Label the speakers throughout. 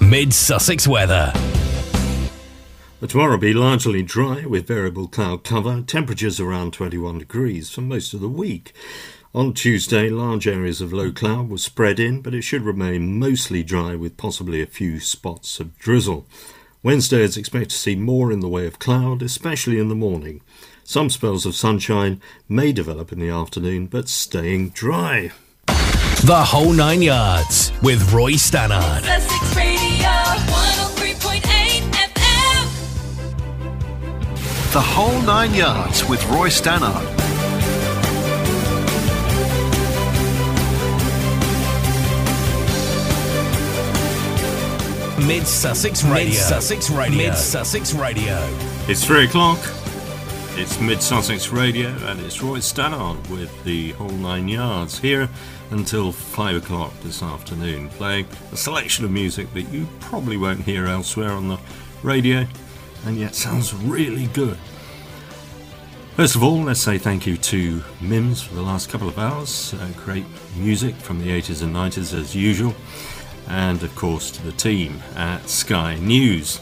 Speaker 1: Mid Sussex weather.
Speaker 2: But tomorrow will be largely dry with variable cloud cover, temperatures around 21 degrees for most of the week. On Tuesday, large areas of low cloud will spread in, but it should remain mostly dry with possibly a few spots of drizzle. Wednesday is expected to see more in the way of cloud, especially in the morning. Some spells of sunshine may develop in the afternoon, but staying dry.
Speaker 1: The whole nine yards with Roy Stannard.
Speaker 3: Sussex Radio 103.8 FM.
Speaker 4: The whole nine yards with Roy Stannard.
Speaker 1: Mid Sussex Radio. Mid Sussex Radio. Mid Sussex Radio.
Speaker 2: It's three o'clock. It's Mid Sussex Radio, and it's Roy Stannard with the whole nine yards here until five o'clock this afternoon, playing a selection of music that you probably won't hear elsewhere on the radio, and yet sounds really good. First of all, let's say thank you to Mims for the last couple of hours. Uh, great music from the 80s and 90s as usual. And of course to the team at Sky News.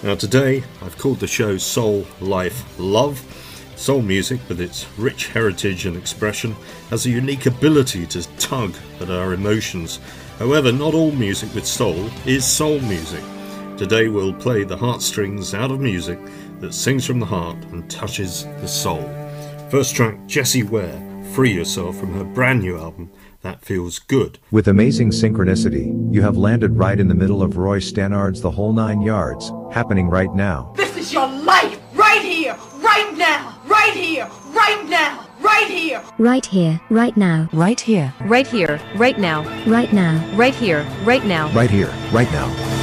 Speaker 2: Now, today I've called the show Soul, Life, Love. Soul music, with its rich heritage and expression, has a unique ability to tug at our emotions. However, not all music with soul is soul music. Today we'll play the heartstrings out of music that sings from the heart and touches the soul. First track, Jessie Ware, Free Yourself from her brand new album, That Feels Good.
Speaker 5: With amazing synchronicity, you have landed right in the middle of Roy Stannard's The Whole Nine Yards, happening right now.
Speaker 6: This is your life, right here, right now, right here, right now, right here.
Speaker 7: Right here, right now,
Speaker 8: Right here, right here, right now,
Speaker 7: right now.
Speaker 8: right here, right now.
Speaker 5: Right here, right now.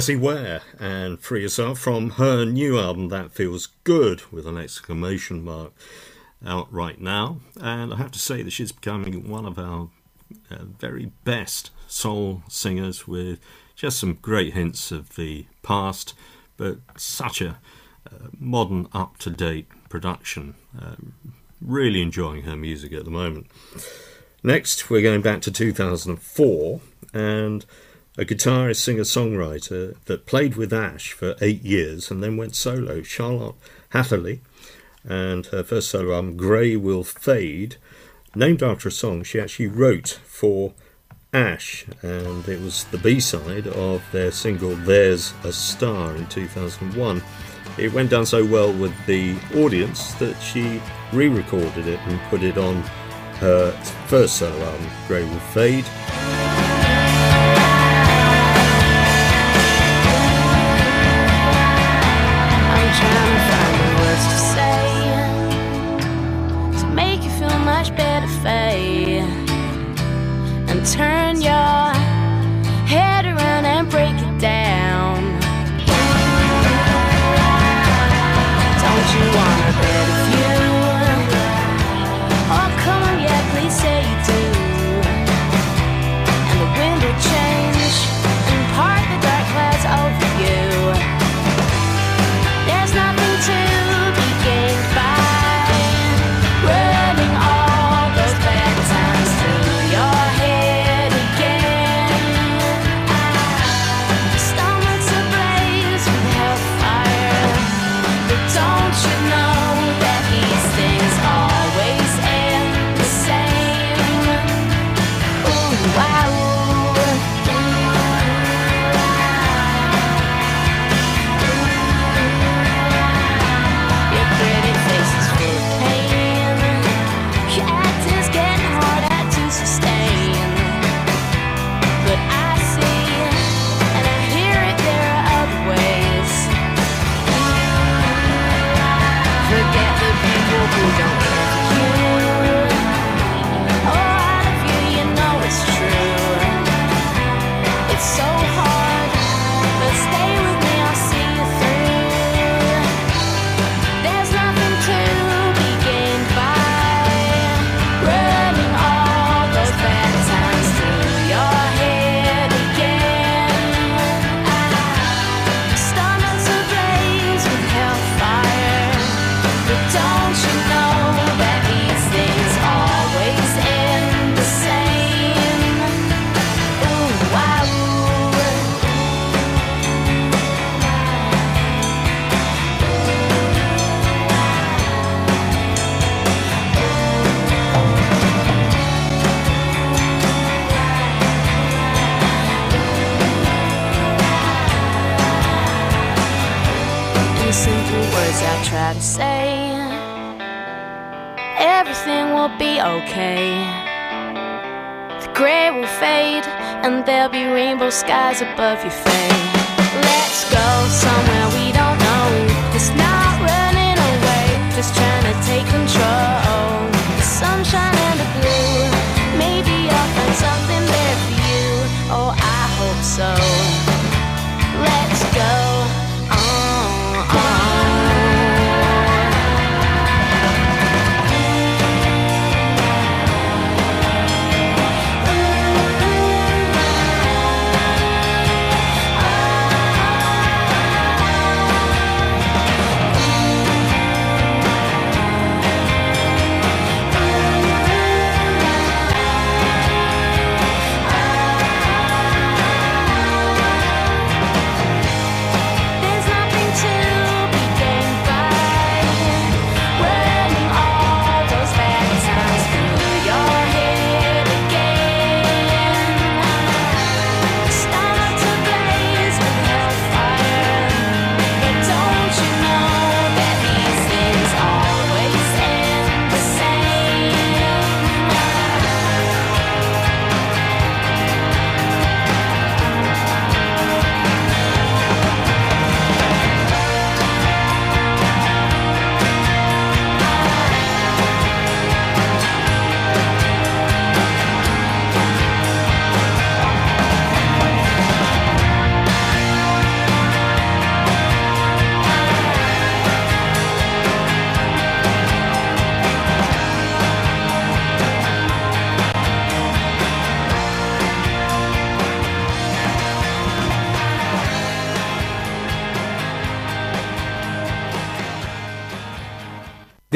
Speaker 3: Jessie Ware and Free Yourself from her new album That Feels Good with an exclamation mark out right now. And I have to say that she's becoming one of our uh, very best soul singers with just some great hints of the past, but such a uh, modern, up to date production. Uh, really enjoying her music at the moment. Next, we're going back to 2004 and a guitarist, singer, songwriter that played with Ash for eight years and then went solo, Charlotte Hatherley, and her first solo album, Grey Will Fade, named after a song she actually wrote for Ash, and it was the B side of their single There's a Star in 2001. It went down so well with the audience that she re recorded it and put it on her first solo album, Grey Will Fade.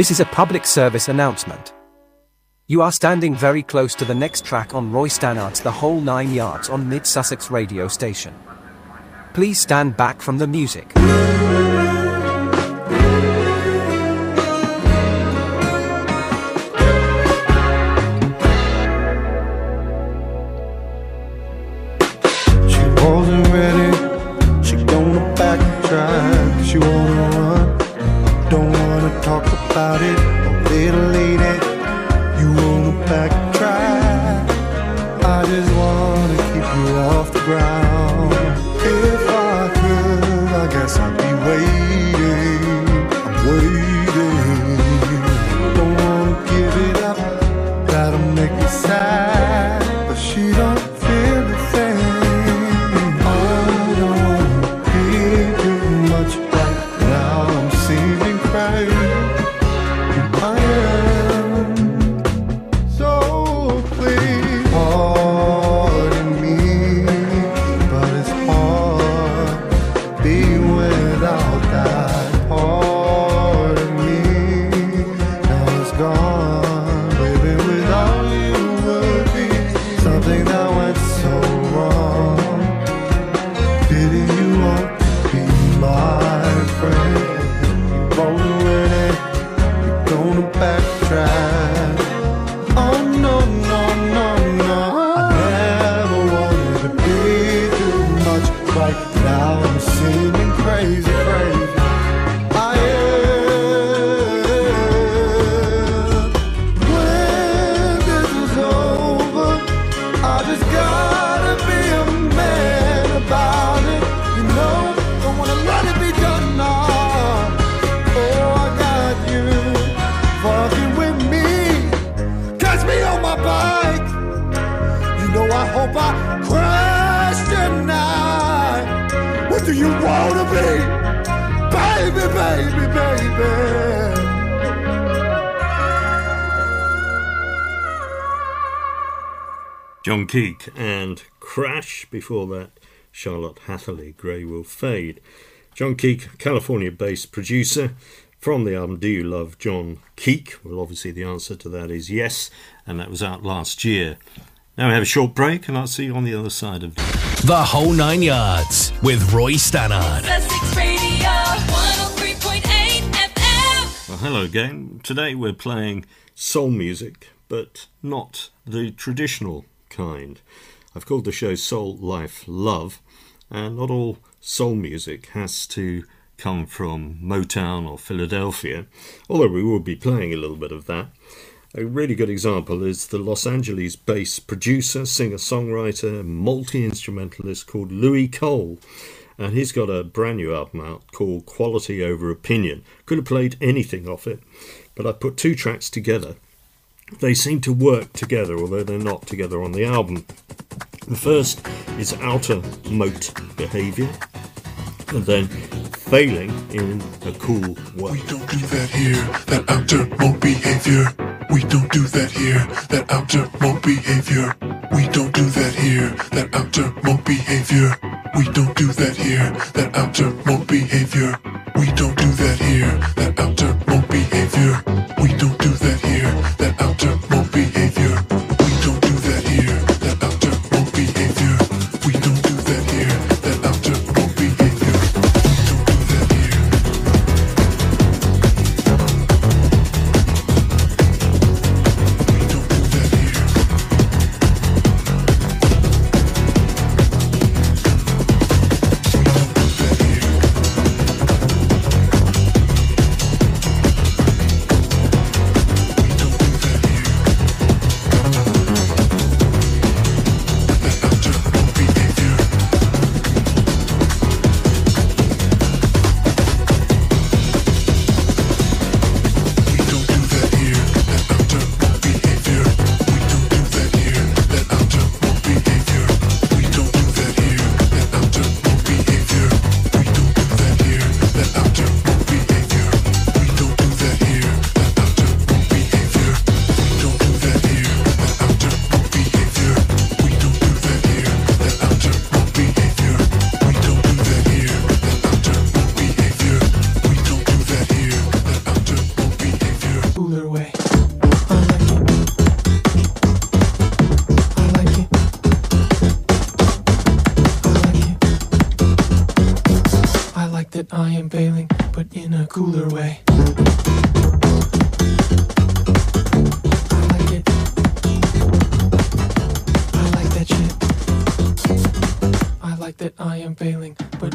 Speaker 9: This is a public service announcement. You are standing very close to the next track on Roy Stannard's The Whole Nine Yards on Mid Sussex radio station. Please stand back from the music.
Speaker 10: Hope I tonight. What do you wanna be? Baby, baby, baby.
Speaker 2: John Keek and Crash. Before that, Charlotte Hatherley, Grey Will Fade. John Keek, California based producer from the album Do You Love John Keek? Well, obviously, the answer to that is yes, and that was out last year. Now we have a short break, and I'll see you on the other side of
Speaker 1: The Whole Nine Yards with Roy Stannard.
Speaker 11: Radio
Speaker 2: Well, hello again. Today we're playing soul music, but not the traditional kind. I've called the show Soul Life Love, and not all soul music has to come from Motown or Philadelphia, although we will be playing a little bit of that. A really good example is the Los Angeles based producer, singer songwriter, multi instrumentalist called Louis Cole. And he's got a brand new album out called Quality Over Opinion. Could have played anything off it, but I put two tracks together. They seem to work together, although they're not together on the album. The first is Outer Moat Behavior, and then Failing in a Cool Way.
Speaker 12: We don't do that here, that outer mode behavior. We don't do that here, that outer mode behavior. We don't do that here, that outer mode behavior. We don't do that here, that outer mode behavior. We don't do that here, that outer mode behavior. We don't do that here, that outer mode behavior.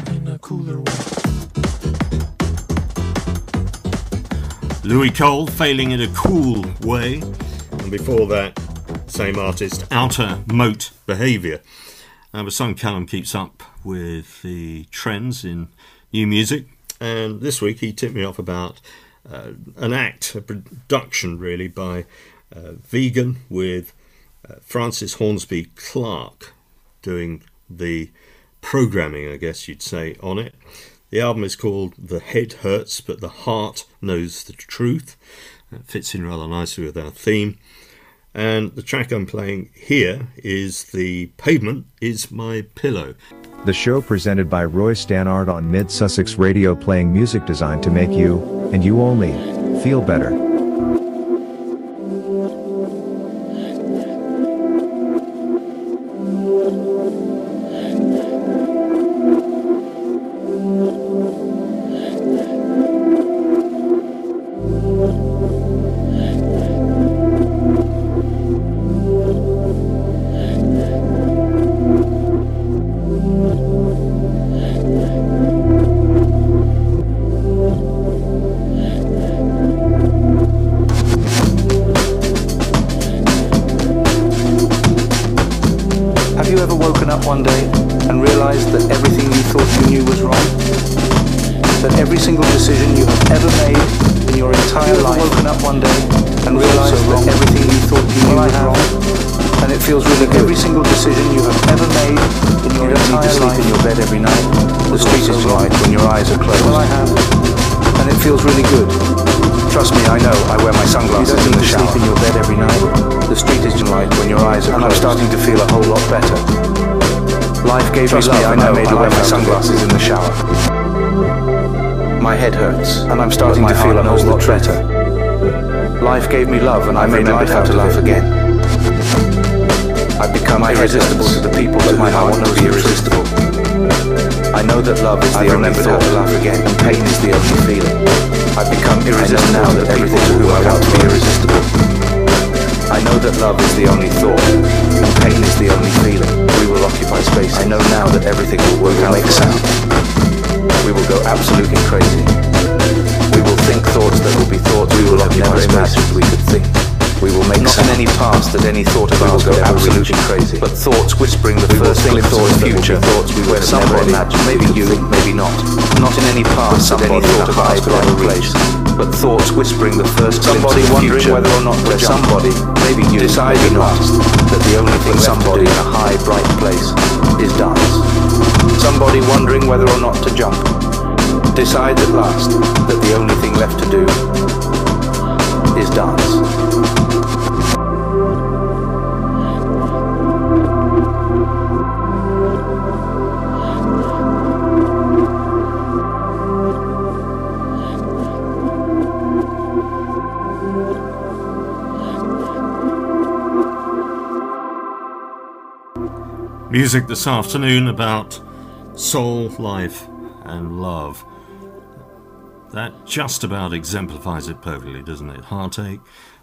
Speaker 13: In a cooler way.
Speaker 2: Louis Cole failing in a cool way. And before that, same artist, Outer Moat Behaviour. Uh, my son Callum keeps up with the trends in new music, and this week he tipped me off about uh, an act, a production really, by uh, Vegyn with uh, Francis Hornsby Clark doing the programming, I guess you'd say, on it. The album is called The Head Hurts, but the Heart Knows the Truth. That fits in rather nicely with our theme. And the track I'm playing here is The Pavement is My Pillow.
Speaker 14: The show presented by Roy Stannard on Mid Sussex Radio playing music designed to make you, and you only, feel better.
Speaker 2: Music this afternoon about soul, life, and love. That just about exemplifies it perfectly, doesn't it? Headache,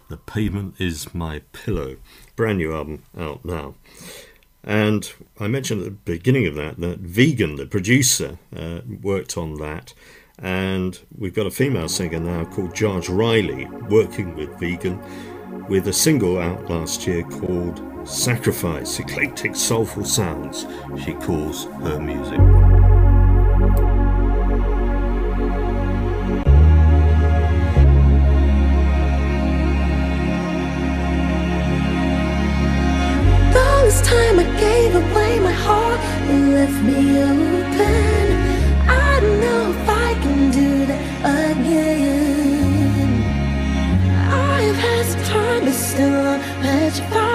Speaker 2: The Pavement is My Pillow. Brand new album out now. And I mentioned at the beginning of that that Vegyn, the producer, uh, worked on that. And we've got a female singer now called George Riley working with Vegyn with a single out last year called Sacrifice. Eclectic soulful sounds, she calls her music.
Speaker 15: This time I gave away my heart and left me open. I don't know if I can do that again. I have had some time, but still I'm petrified.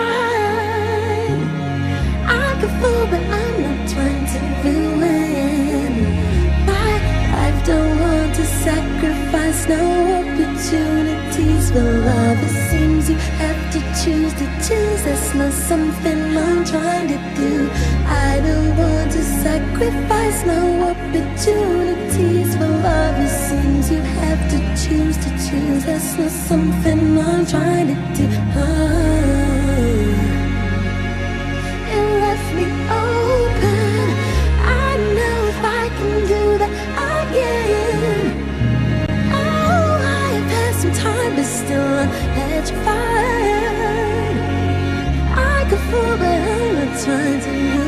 Speaker 15: No opportunities for love. It seems you have to choose to choose That's not something I'm trying to do. I don't want to sacrifice no opportunities for love. It seems you have to choose to choose. That's not something I'm trying to do. Ah. It left me open. Still I'm. I could fall behind the times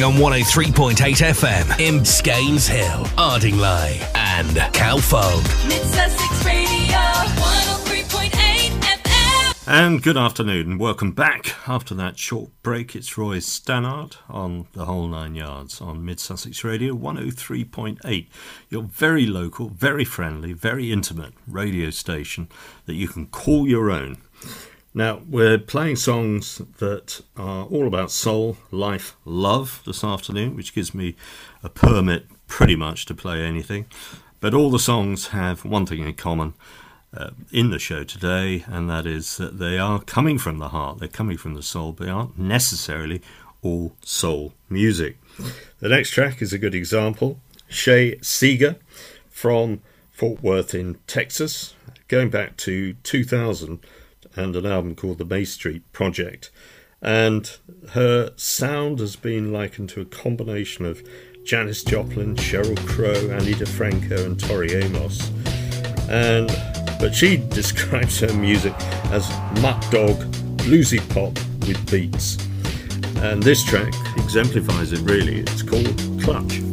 Speaker 1: Broadcasting on 103.8 FM in Scaynes Hill, Ardingly, and Calfold.
Speaker 11: Mid Sussex Radio 103.8 FM.
Speaker 2: And good afternoon, and welcome back. After that short break, it's Roy Stannard on the whole nine yards on Mid Sussex Radio 103.8. Your very local, very friendly, very intimate radio station that you can call your own. Now, we're playing songs that are all about soul, life, love this afternoon, which gives me a permit pretty much to play anything. But all the songs have one thing in common uh, in the show today, and that is that they are coming from the heart, they're coming from the soul, but they aren't necessarily all soul music. The next track is a good example Shea Seger from Fort Worth in Texas, going back to 2000 and an album called The May Street Project. And her sound has been likened to a combination of Janis Joplin, Sheryl Crow, Ani DiFranco, and Tori Amos. And but she describes her music as mutt dog, bluesy pop with beats. And this track exemplifies it really. It's called Clutch.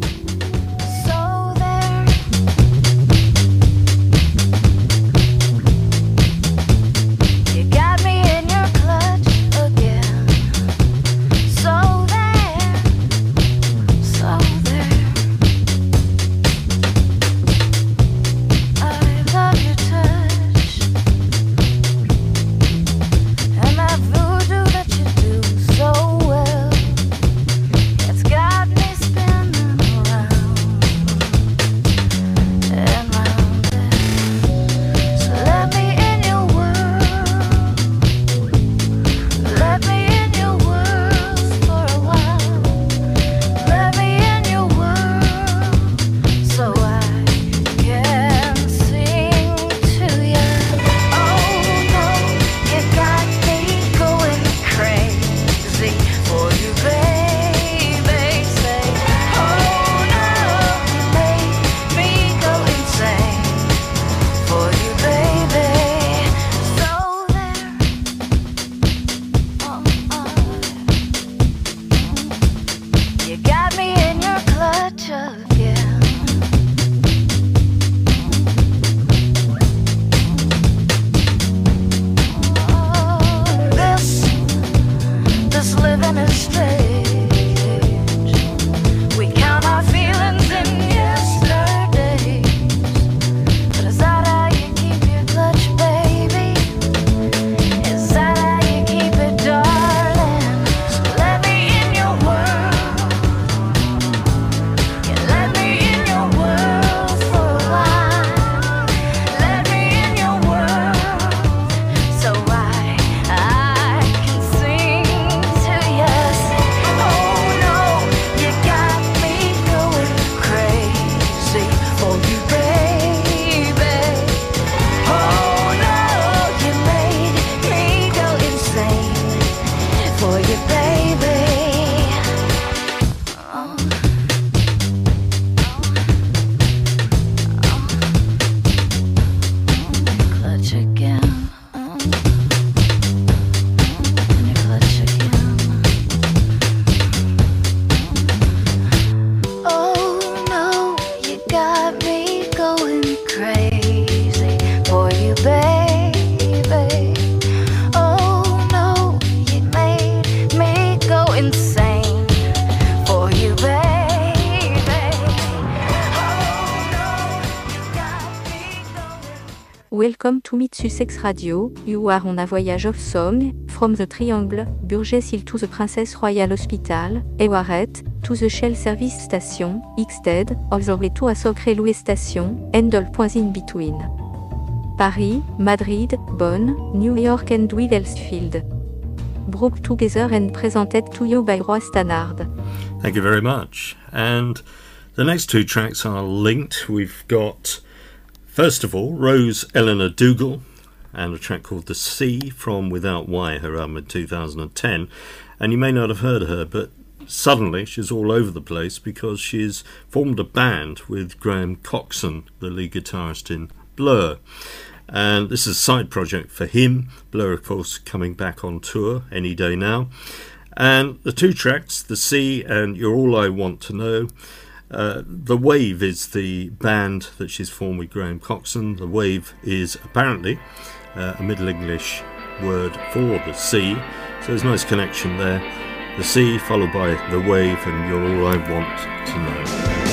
Speaker 16: Welcome to Mid Sussex Radio. You are on a voyage of song, from the Triangle, Burgess Hill to the Princess Royal Hospital, Ewaret, to the Shell Service Station, Xted, all the way to a Soc Railway Station, and all points in between. Paris, Madrid, Bonn, New York and Wellsfield. Brought together and presented to you by Roy Stannard.
Speaker 2: Thank you very much. And the next two tracks are linked. We've got, first of all, Rose Elinor Dougall and a track called The Sea from Without Why, her album in 2010. And you may not have heard of her, but suddenly she's all over the place because she's formed a band with Graham Coxon, the lead guitarist in Blur. And this is a side project for him. Blur, of course, coming back on tour any day now. And the two tracks, The Sea and You're All I Want to Know. Uh, the Waeve is the band that she's formed with Graham Coxon. The Waeve is apparently uh, a Middle English word for the sea, so there's a nice connection there. The sea followed by the wave, and you're all I want to know.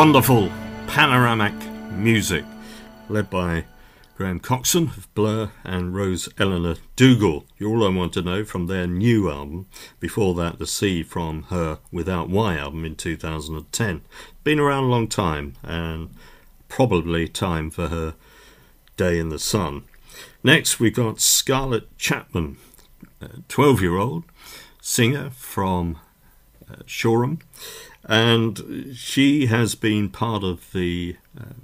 Speaker 2: Wonderful panoramic music led by Graham Coxon of Blur and Rose Elinor Dougall. You're all I want to know from their new album. Before that, the Sea from her Without Why album in 2010. Been around a long time and probably time for her Day in the Sun. Next, we've got Scarlett Chapman, 12 year old singer from uh, Shoreham, and she has been part of the uh,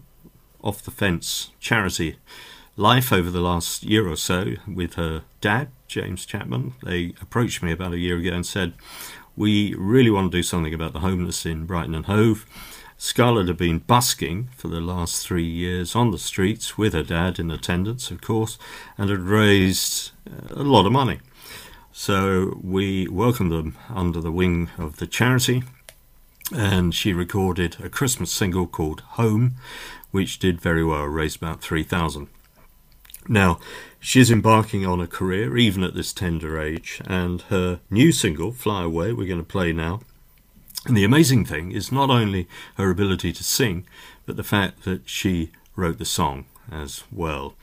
Speaker 2: Off the Fence charity life over the last year or so with her dad, James Chapman. They approached me about a year ago and said, We really want to do something about the homeless in Brighton and Hove. Scarlett had been busking for the last three years on the streets with her dad in attendance, of course, and had raised uh, a lot of money. So we welcomed them under the wing of the charity, and she recorded a Christmas single called Home, which did very well, raised about 3,000. Now, she's embarking on a career, even at this tender age, and her new single, Fly Away, we're going to play now, and the amazing thing is not only her ability to sing, but the fact that she wrote the song as well.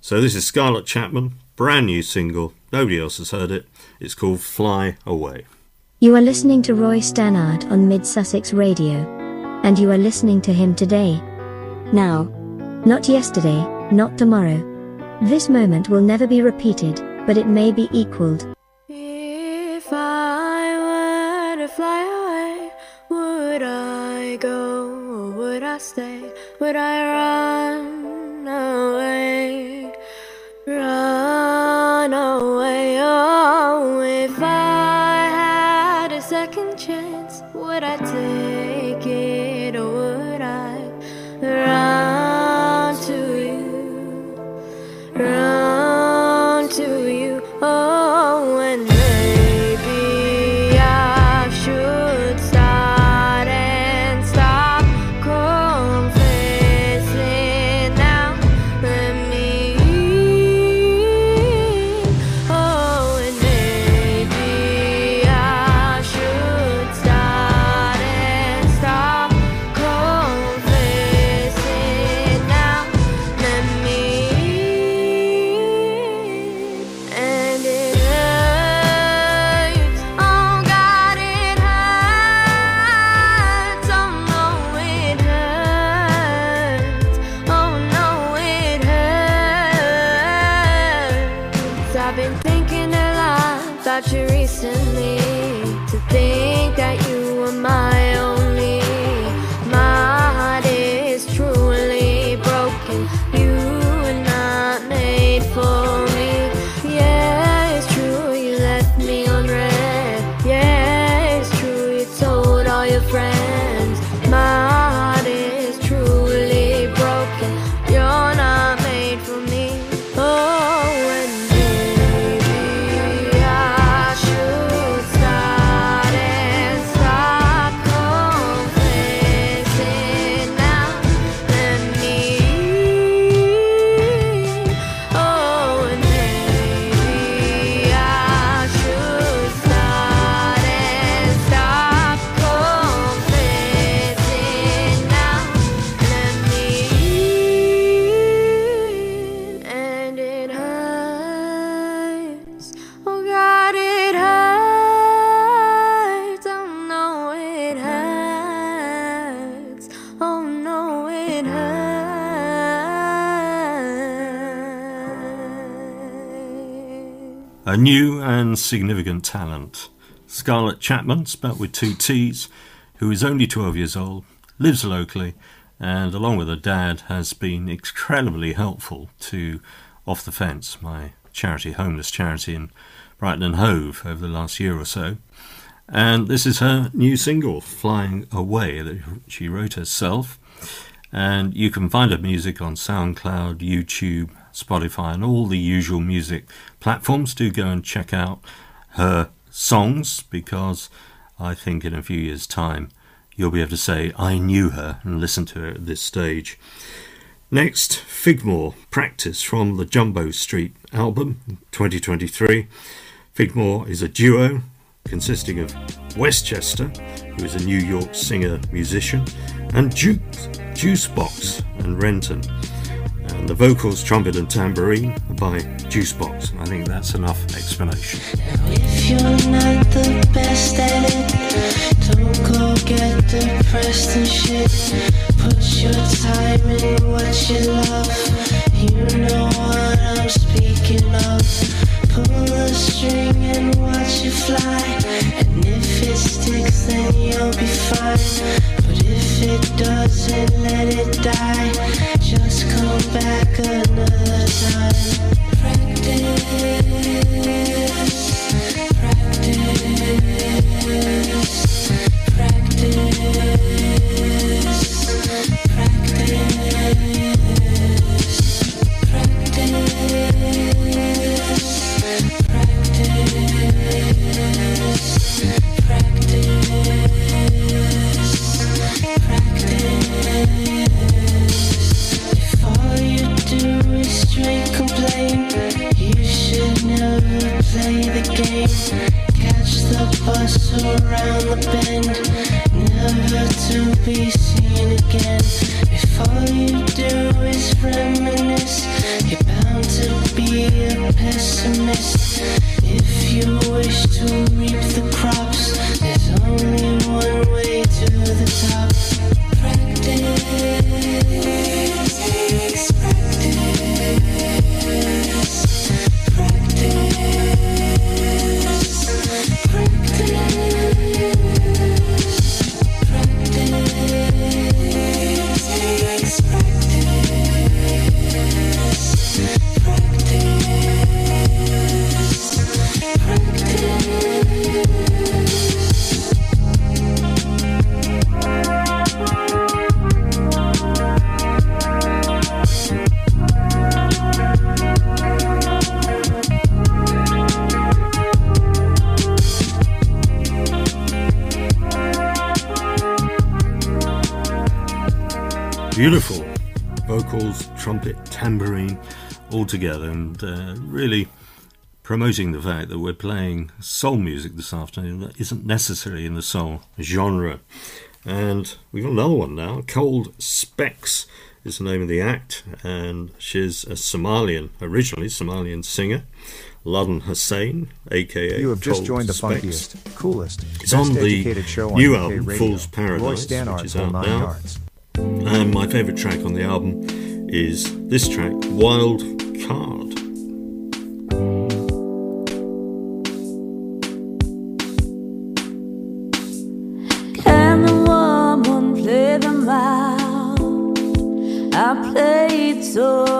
Speaker 2: So this is Scarlett Chapman, brand new single. Nobody else has heard it. It's called Fly Away.
Speaker 7: You are listening to Roy Stannard on Mid Sussex Radio. And you are listening to him today. Now. Not yesterday, not tomorrow. This moment will never be repeated, but it may be equaled.
Speaker 3: If I were to fly away, would I go or would I stay? Would I run away? Would I take
Speaker 2: significant talent. Scarlett Chapman, spelt with two T's, who is only 12 years old, lives locally, and along with her dad, has been incredibly helpful to Off the Fence, my charity, homeless charity in Brighton and Hove, over the last year or so. And this is her new single, Flying Away, that she wrote herself. And you can find her music on SoundCloud, YouTube, Spotify, and all the usual music platforms. Do go and check out her songs because I think in a few years' time you'll be able to say, I knew her and listen to her at this stage. Next, Figmore Practice from the Jumbo Street album 2023. Figmore is a duo consisting of Westchester, who is a New York singer musician, and Juice, Juicebox and Renton. And the vocals, trumpet, and tambourine by Juicebox. I think that's enough explanation.
Speaker 17: If you're not the best at it, don't go get depressed and shit. Put your time in what you love. You know what I'm speaking of. Pull the string and watch it fly. And if it sticks, then you'll be fine. If it doesn't, let it die. Just come back another time. Practice. If Catch the bus around the bend, never to be seen again. If all you do is reminisce, you're bound to be a pessimist.
Speaker 2: Beautiful vocals, trumpet, tambourine, all together, and uh, really promoting the fact that we're playing soul music this afternoon that isn't necessarily in the soul genre. And we've got another one now. Cold Specks is the name of the act, and she's a Somalian, originally Somalian singer, Ladan Hussein, aka
Speaker 18: You have just
Speaker 2: Cold
Speaker 18: joined the
Speaker 2: Specs.
Speaker 18: funkiest, coolest,
Speaker 2: It's
Speaker 18: best
Speaker 2: on the
Speaker 18: show on
Speaker 2: new
Speaker 18: UK
Speaker 2: album,
Speaker 18: radio.
Speaker 2: Fool's Paradise, which is out now.
Speaker 18: Yards.
Speaker 2: And my favourite track on the album is this track, Wild Card.
Speaker 19: Can the woman play them out? I played so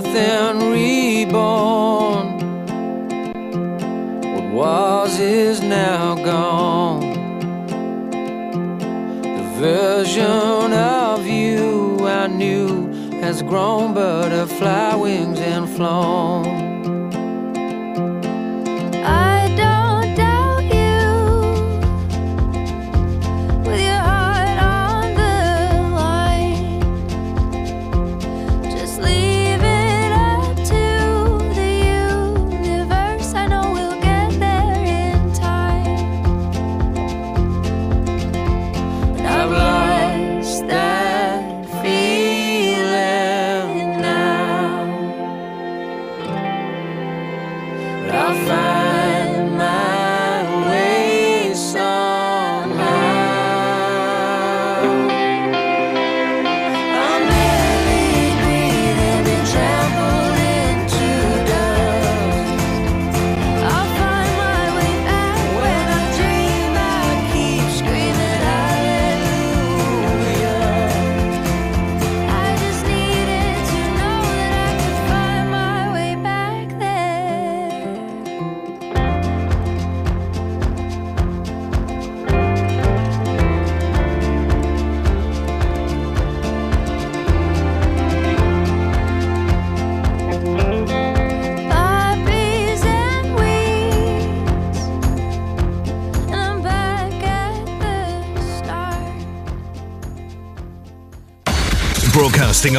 Speaker 5: death and reborn. What was is now gone. The version of you I knew has grown butterfly wings and flown.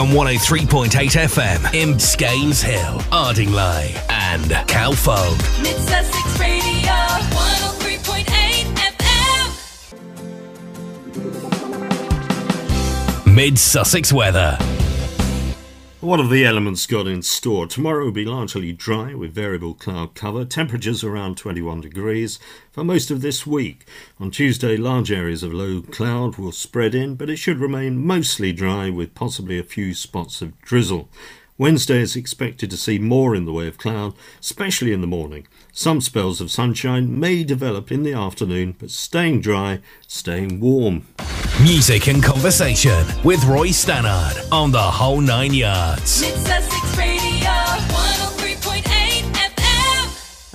Speaker 15: On
Speaker 1: 103.8 FM in Scaynes Hill, Ardingly, and Cuckfield.
Speaker 11: Mid Sussex Radio 103.8 FM.
Speaker 1: Mid Sussex weather.
Speaker 2: What have the elements got in store? Tomorrow will be largely dry with variable cloud cover, temperatures around 21 degrees for most of this week. On Tuesday, large areas of low cloud will spread in, but it should remain mostly dry with possibly a few spots of drizzle. Wednesday is expected to see more in the way of cloud, especially in the morning. Some spells of sunshine may develop in the afternoon, but staying dry, staying warm.
Speaker 1: Music and conversation with Roy Stannard on the whole nine yards.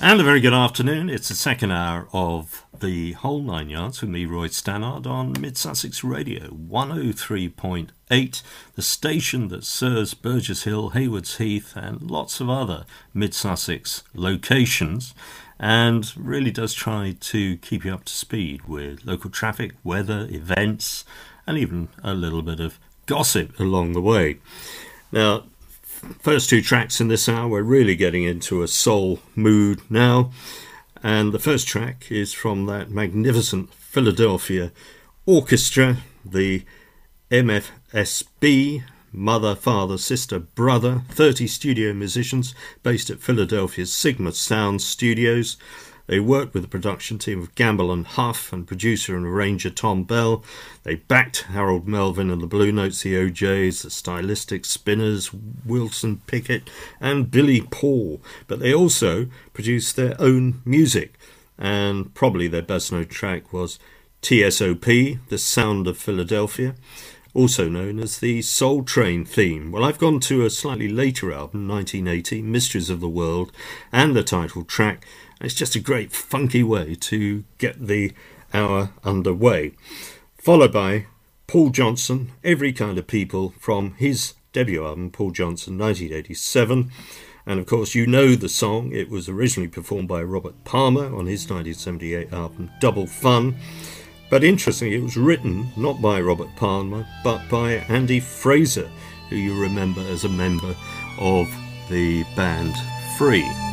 Speaker 2: And a very good afternoon. It's the second hour of the whole nine yards with me, Roy Stannard, on Mid Sussex Radio 103.8, the station that serves Burgess Hill, Haywards Heath, and lots of other Mid Sussex locations, and really does try to keep you up to speed with local traffic, weather, events, and even a little bit of gossip along the way. Now, first two tracks in this hour, we're really getting into a soul mood now. And the first track is from that magnificent Philadelphia orchestra, the MFSB, Mother, Father, Sister, Brother, 30 studio musicians based at Philadelphia's Sigma Sound Studios. They worked with the production team of Gamble and Huff and producer and arranger Thom Bell. They backed Harold Melvin and the Blue Notes, the O'Jays, the Stylistic Spinners, Wilson Pickett, and Billy Paul. But they also produced their own music, and probably their best known track was TSOP, The Sound of Philadelphia also known as the Soul Train theme. Well, I've gone to a slightly later album, 1980, Mysteries of the World, and the title track. It's just a great funky way to get the hour underway. Followed by Paul Johnson, Every Kind of People, from his debut album, Paul Johnson, 1987. And of course, you know the song. It was originally performed by Robert Palmer on his 1978 album, Double Fun. But interestingly, it was written not by Robert Palmer, but by Andy Fraser, who you remember as a member of the band Free.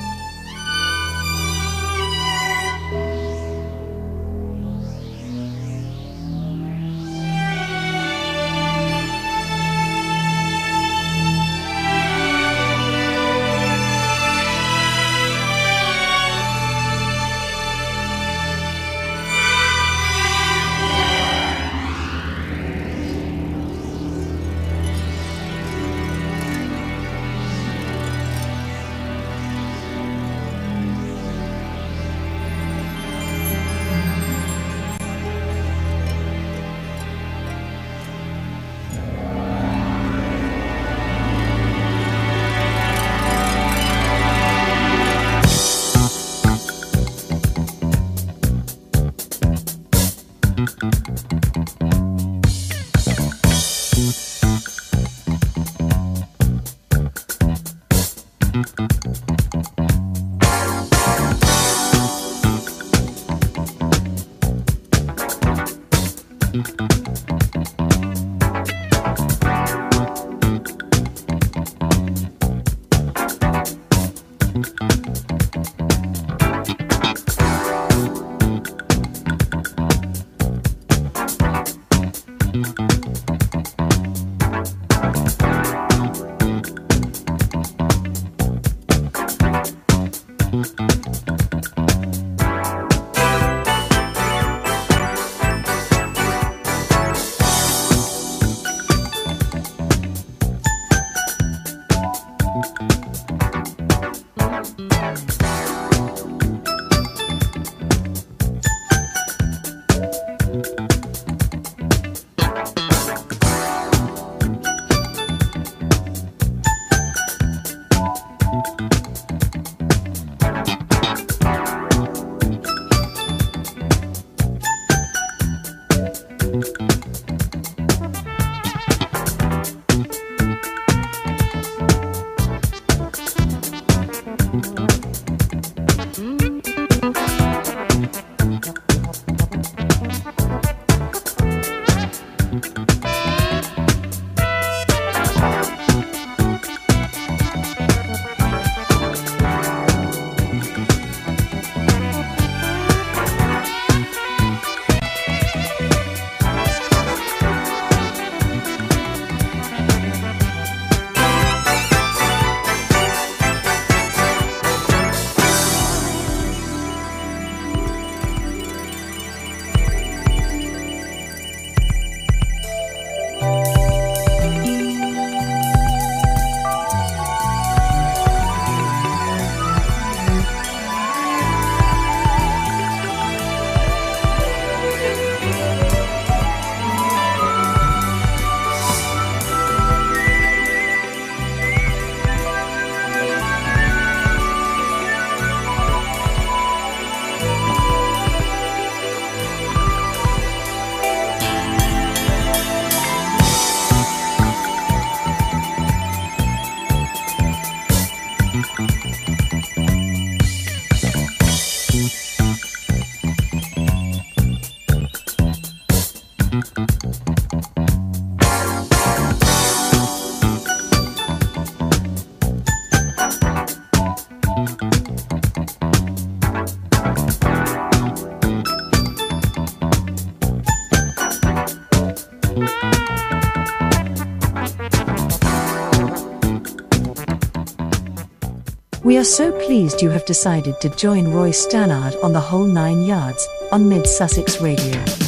Speaker 20: So pleased you have decided to join Roy Stannard on the whole nine yards on Mid Sussex Radio.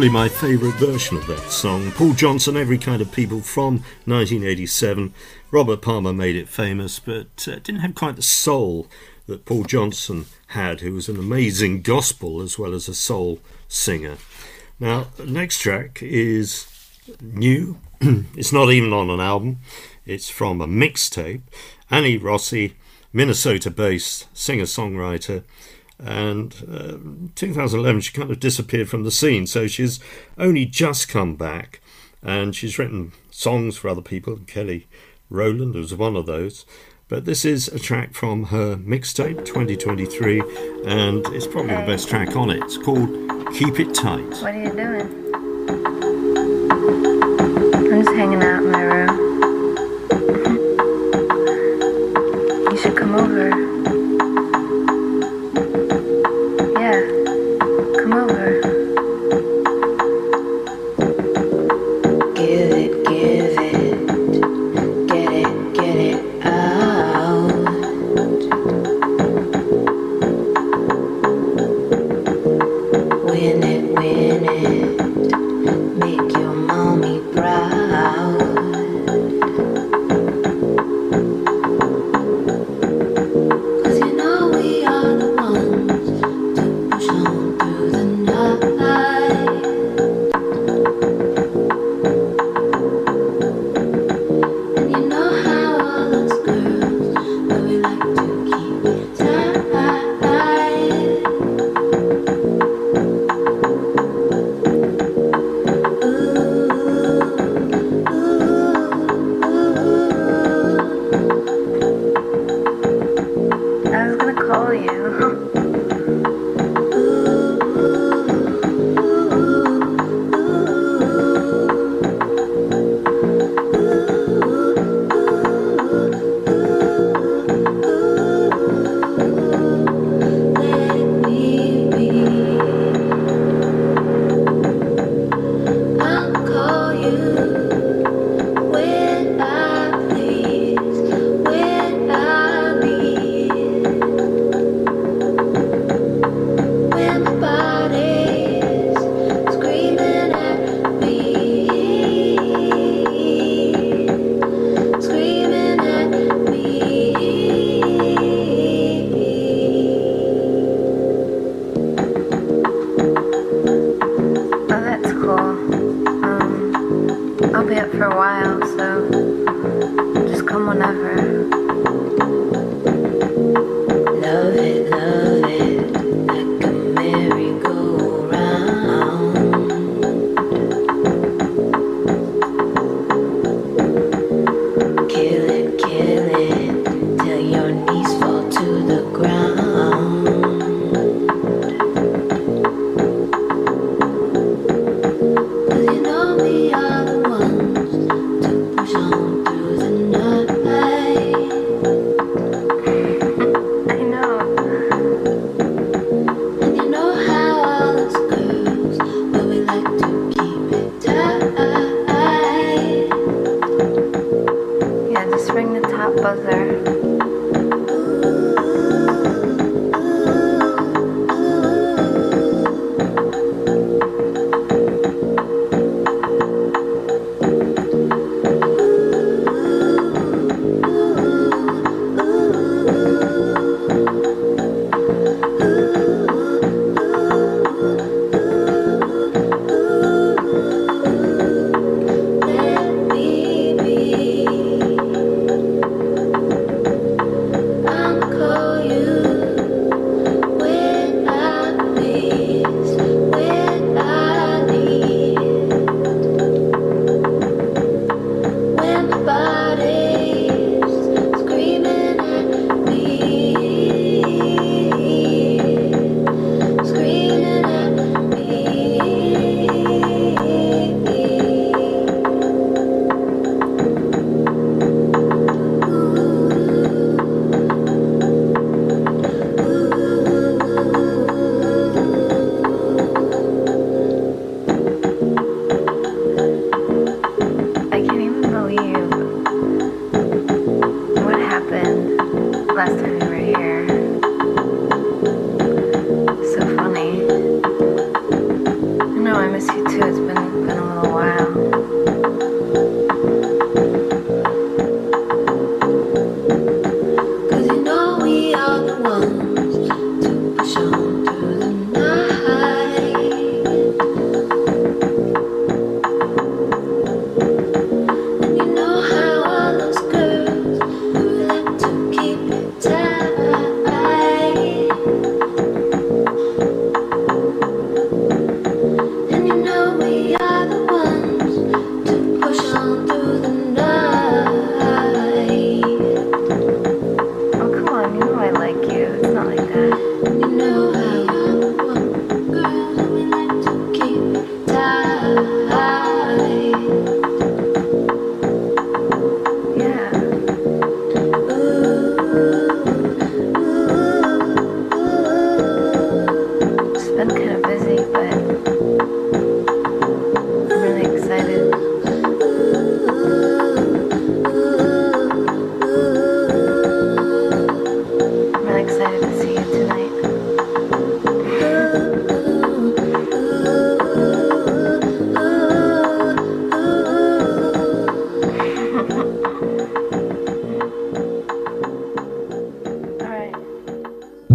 Speaker 2: Probably my favourite version of that song. Paul Johnson, Every Kind of People from 1987. Robert Palmer made it famous, but uh, didn't have quite the soul that Paul Johnson had, who was an amazing gospel as well as a soul singer. Now, the next track is new. it's not even on an album, it's from a mixtape. Anni Rossi, Minnesota based singer songwriter. And uh, 2011, she kind of disappeared from the scene, so she's only just come back. And she's written songs for other people. Kelly Rowland was one of those. But this is a track from her mixtape 2023, and it's probably the best track on it. It's called Keep It Tight.
Speaker 17: What are you doing? I'm just hanging out in my room. You should come over.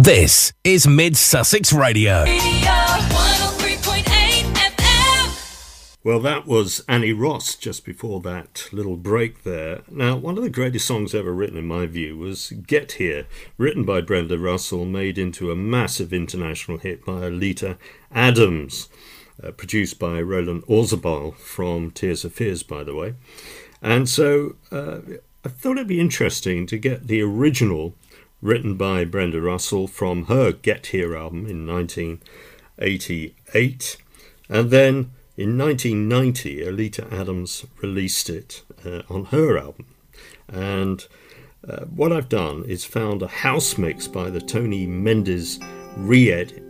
Speaker 1: This is Mid Sussex Radio.
Speaker 11: Radio
Speaker 2: Well, that was Annie Ross just before that little break there. Now, one of the greatest songs ever written, in my view, was Get Here, written by Brenda Russell, made into a massive international hit by Oleta Adams, uh, produced by Roland Orzabal from Tears for Fears, by the way. And so uh, I thought it'd be interesting to get the original written by Brenda Russell from her Get Here album in 1988. And then in 1990, Oleta Adams released it uh, on her album. And uh, what I've done is found a house mix by the Tony Mendes re edit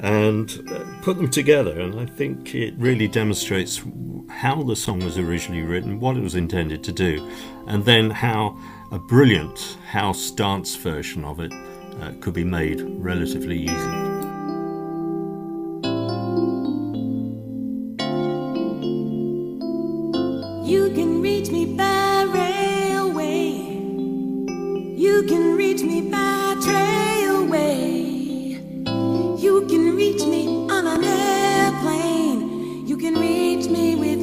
Speaker 2: and uh, put them together. And I think it really demonstrates how the song was originally written, what it was intended to do, and then how a brilliant house dance version of it uh, could be made relatively easily.
Speaker 5: You can reach me by railway. You can reach me by trailway. You can reach me on an airplane. You can reach me with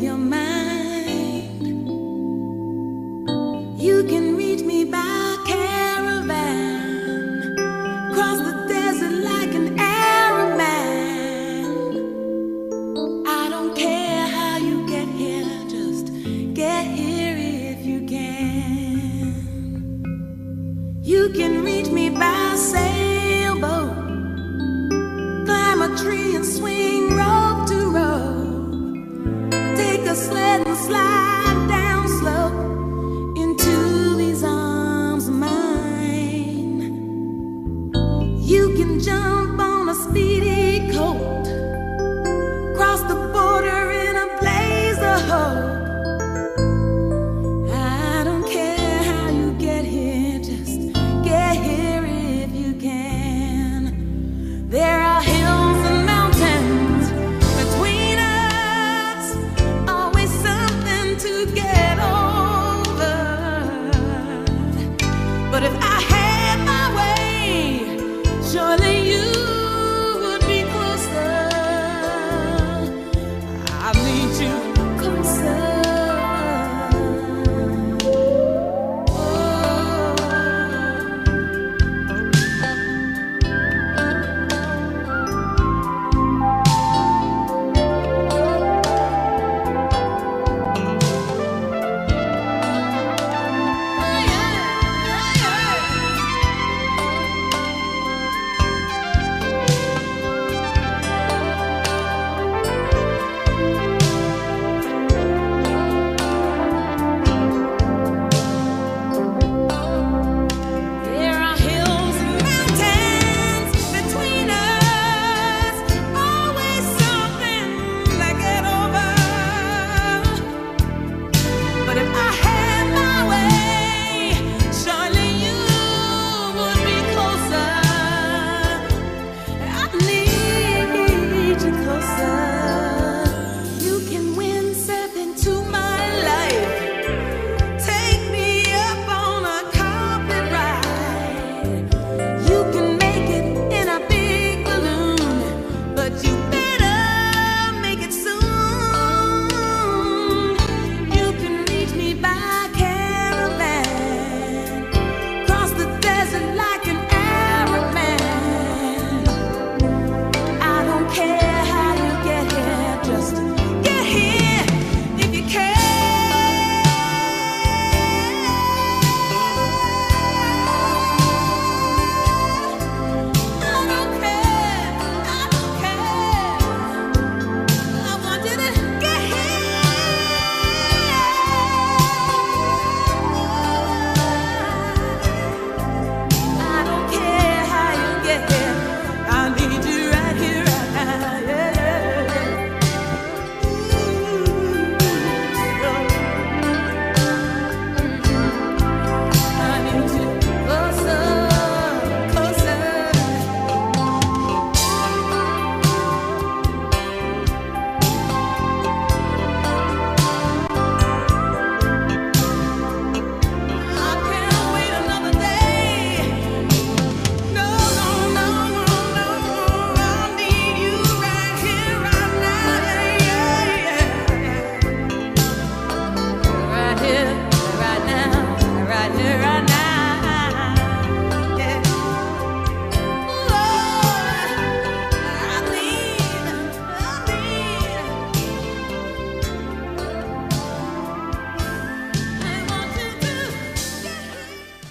Speaker 5: tree and swing rope to rope. Take a sled and slide down slope into these arms of mine. You can jump on a speedy coat.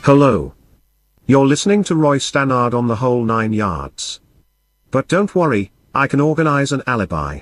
Speaker 18: Hello. You're listening to Roy Stannard on the whole nine yards. But don't worry, I can organize an alibi.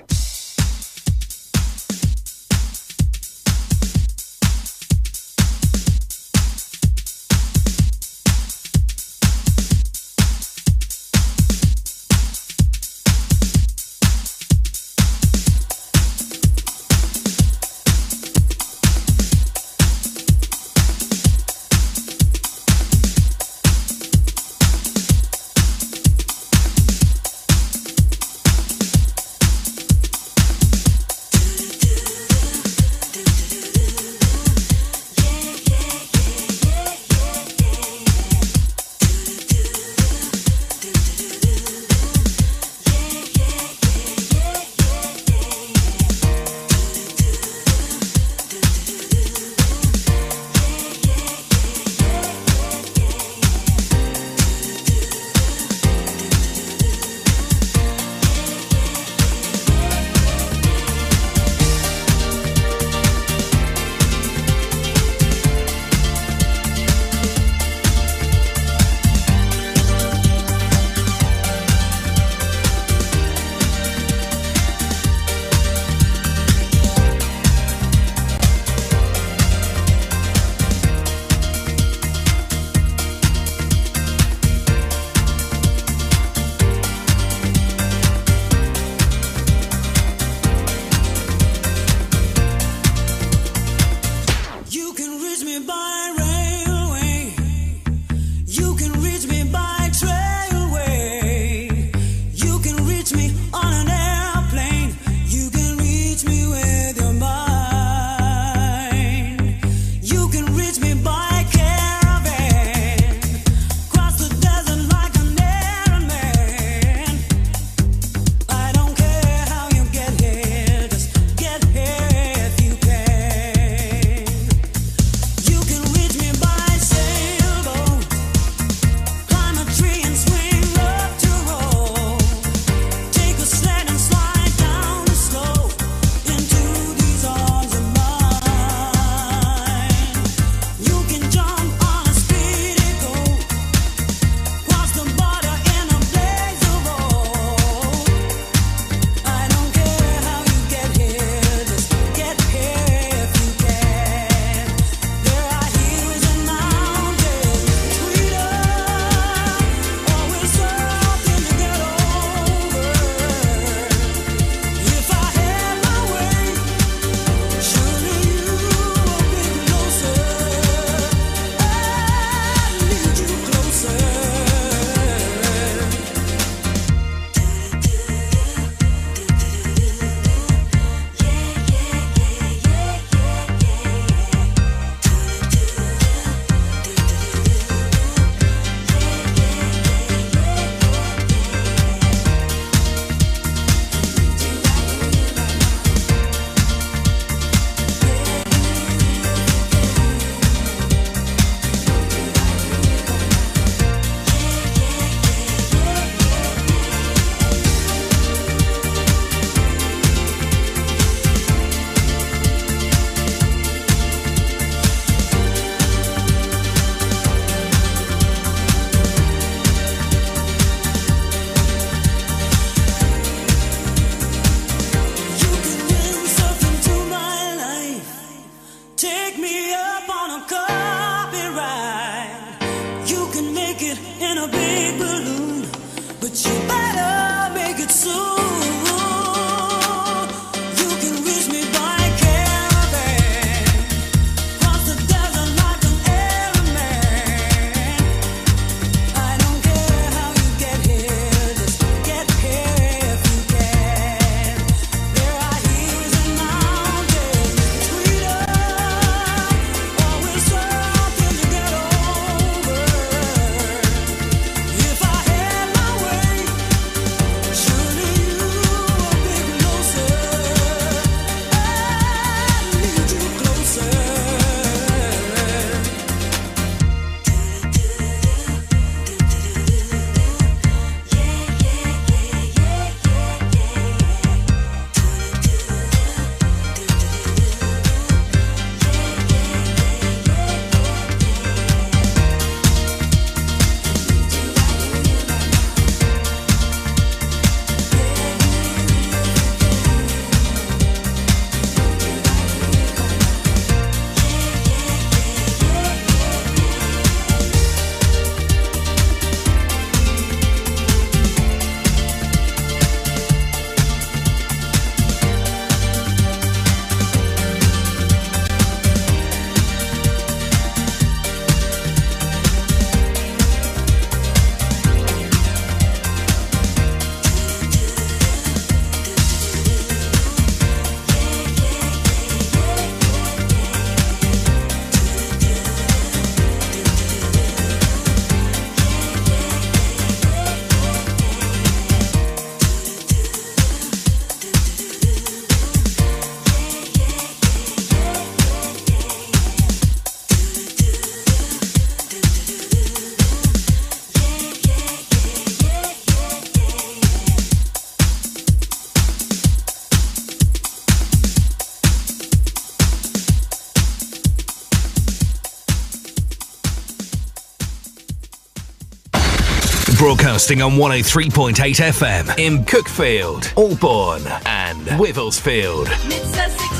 Speaker 1: Broadcasting on 103.8 FM in Cuckfield, Albourne, and Wivelsfield.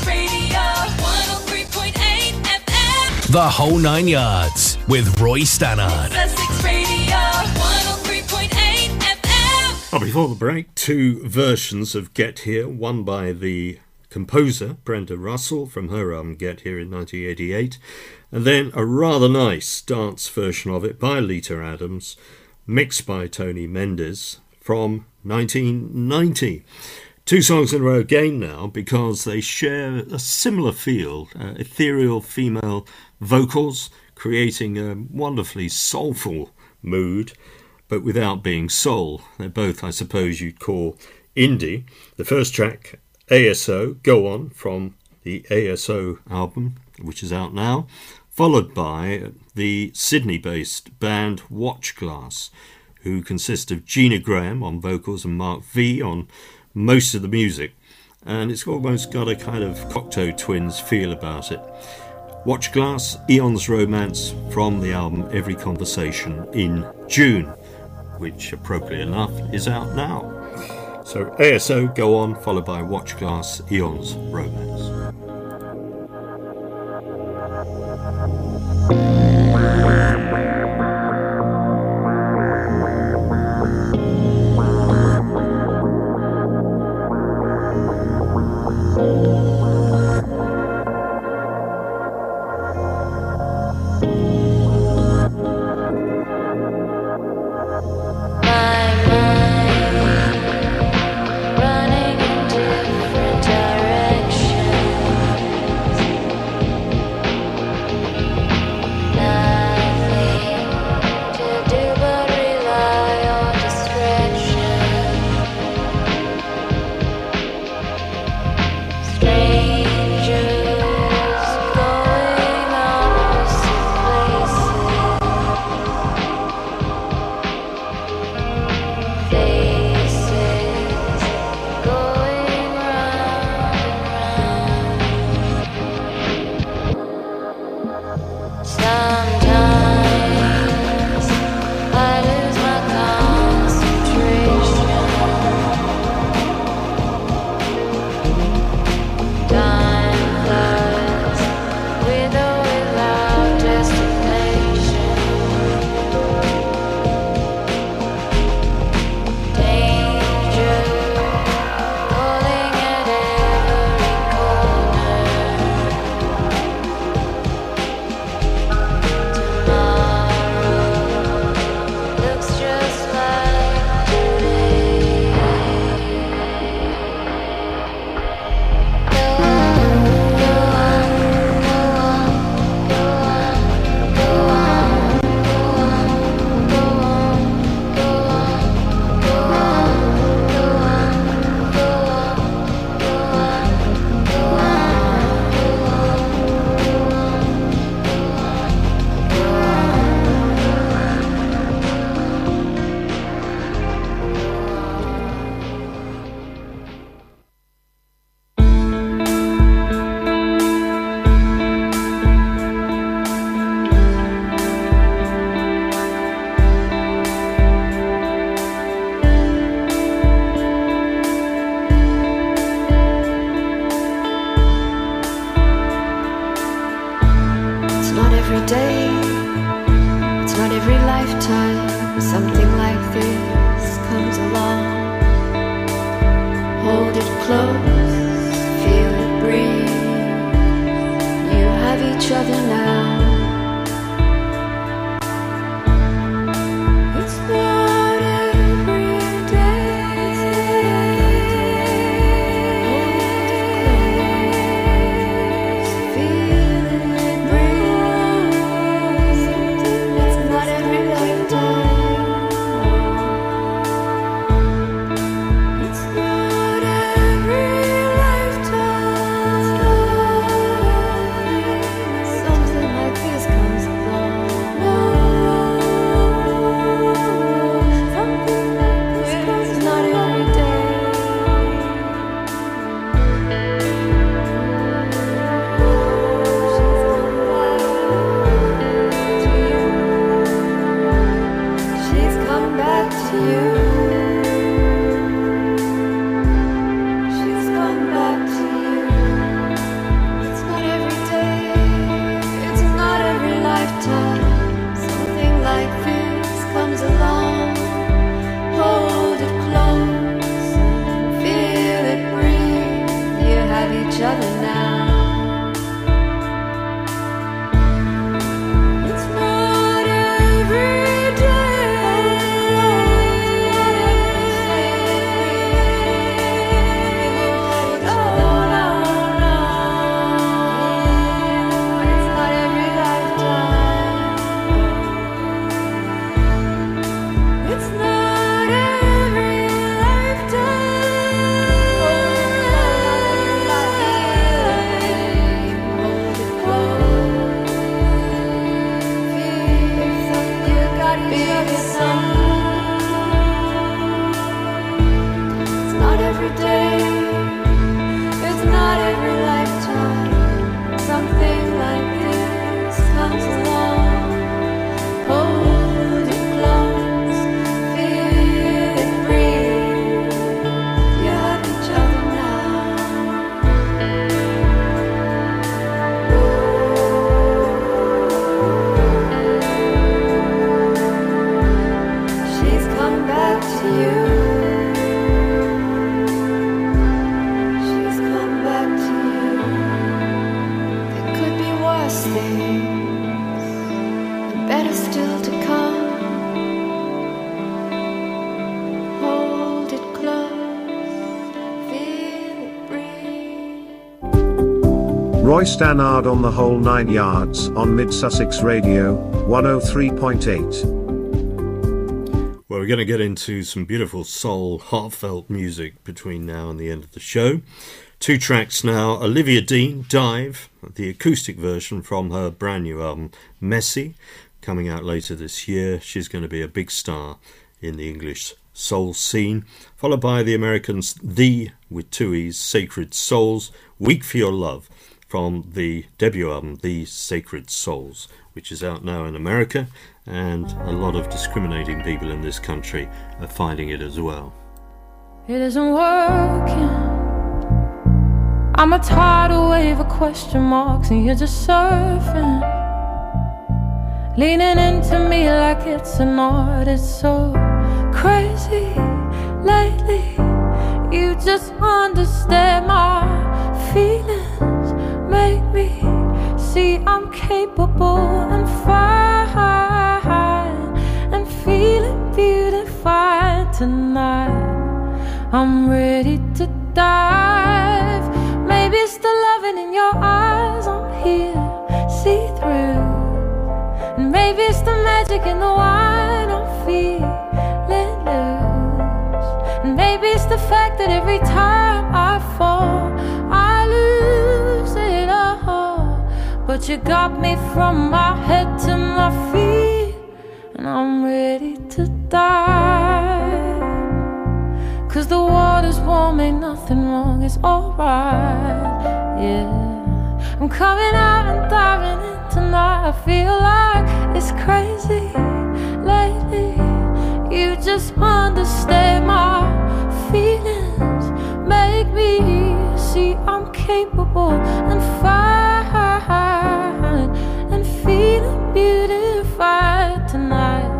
Speaker 11: Radio 103.8 FM.
Speaker 1: The whole nine yards with Roy Stannard.
Speaker 11: Sussex Radio 103.8 FM.
Speaker 2: Oh, before the break, two versions of Get Here, one by the composer Brenda Russell from her album Get Here in 1988, and then a rather nice dance version of it by Lita Adams, mixed by Tony Mendes from 1990. Two songs in a row again now because they share a similar feel, uh, ethereal female vocals, creating a wonderfully soulful mood, but without being soul. They're both, I suppose, you'd call indie. The first track, ASO, Go On, from the ASO album, which is out now, followed by the Sydney based band Watchglass, who consist of Gina Graham on vocals and Mark V on most of the music. And it's almost got a kind of Cocteau Twins feel about it. Watchglass, Eon's Romance from the album Every Conversation in June, which appropriately enough is out now. So ASO, go on, followed by Watchglass, Eon's Romance.
Speaker 18: Roy Stannard on the whole nine yards on Mid Sussex Radio, 103.8.
Speaker 2: Well, we're going to get into some beautiful soul, heartfelt music between now and the end of the show. Two tracks now Olivia Dean, Dive, the acoustic version from her brand new album, Messy, coming out later this year. She's going to be a big star in the English soul scene, followed by the Americans' The, with two E's, Sacred Souls, Weak for Your Love, from the debut album, The Sacred Souls, which is out now in America, and a lot of discriminating people in this country are finding it as well.
Speaker 21: It isn't working. I'm a tidal wave of question marks, and you're just surfing. Leaning into me like it's an art. It's so crazy lately. You just understand my feelings. Make me see I'm capable and fine. And feeling beautified tonight. I'm ready to dive. Maybe it's the loving in your eyes. I'm here, see through. And maybe it's the magic in the wine. I'm feeling loose. And maybe it's the fact that every time I fall, But you got me from my head to my feet. And I'm ready to dive. Cause the water's warm, ain't nothing wrong, it's alright. Yeah. I'm coming out and diving in tonight. I feel like it's crazy lately. You just understand my feelings. Make me see I'm capable and fine. And feeling beautified tonight.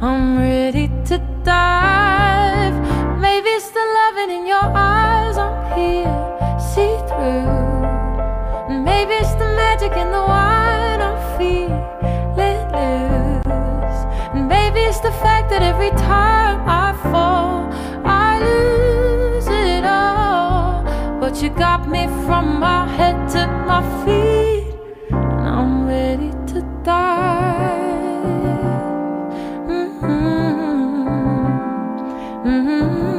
Speaker 21: I'm ready to dive. Maybe it's the loving in your eyes. I'm here, see through. Maybe it's the magic in the wine. I'm feeling loose. Maybe it's the fact that every time I fall, You got me from my head to my feet. And I'm ready to dive. Mm-hmm. Mm-hmm.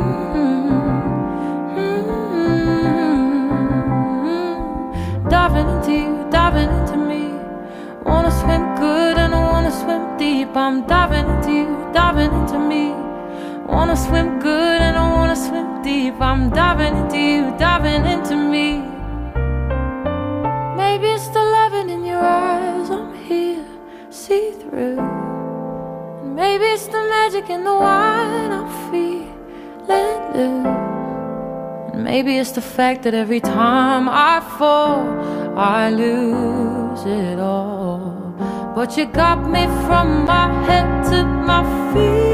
Speaker 21: Mm-hmm. Diving into you, diving into me. Wanna swim good and I wanna swim deep. I'm diving into you, diving into me. I wanna swim good and I wanna swim deep. I'm diving into you, diving into me. Maybe it's the loving in your eyes. I'm here, see through. Maybe it's the magic in the wine. I'm feeling loose. And maybe it's the fact that every time I fall, I lose it all. But you got me from my head to my feet.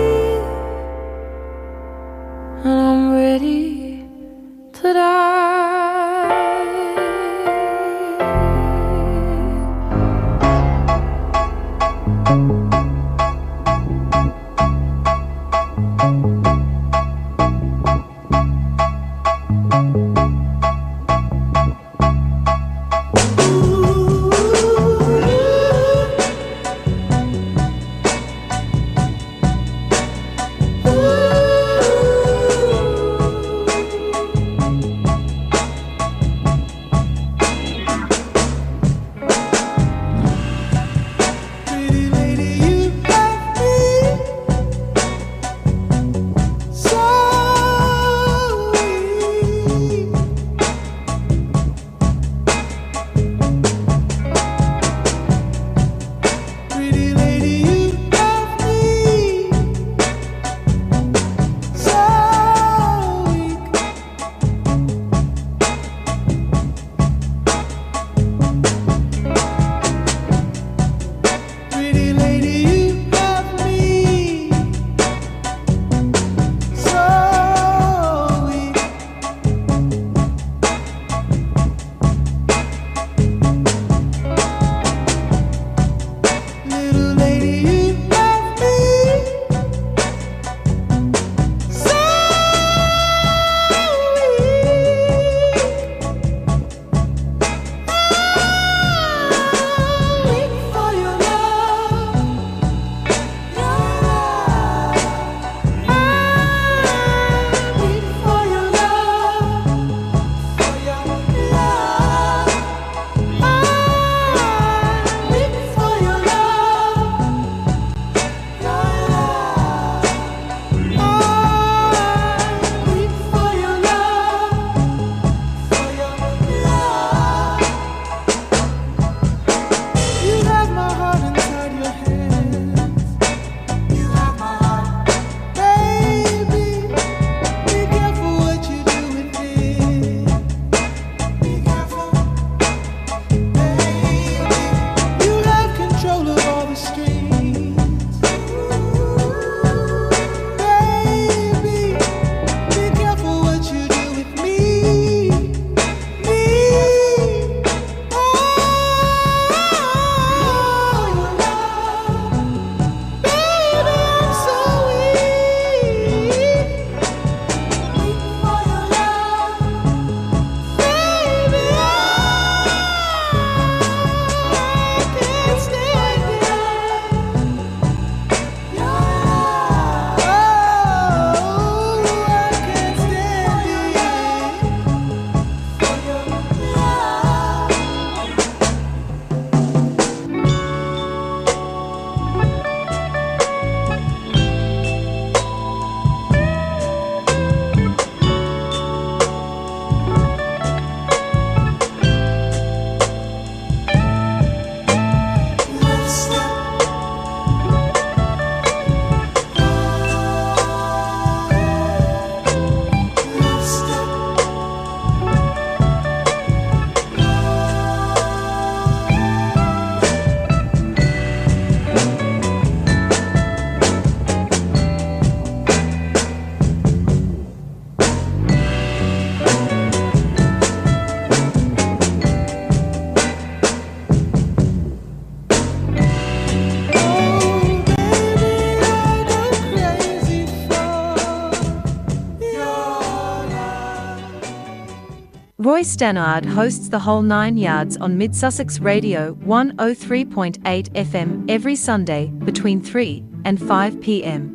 Speaker 22: Roy Stannard hosts the whole nine yards on Mid Sussex Radio 103.8 FM every Sunday between 3 and 5 pm.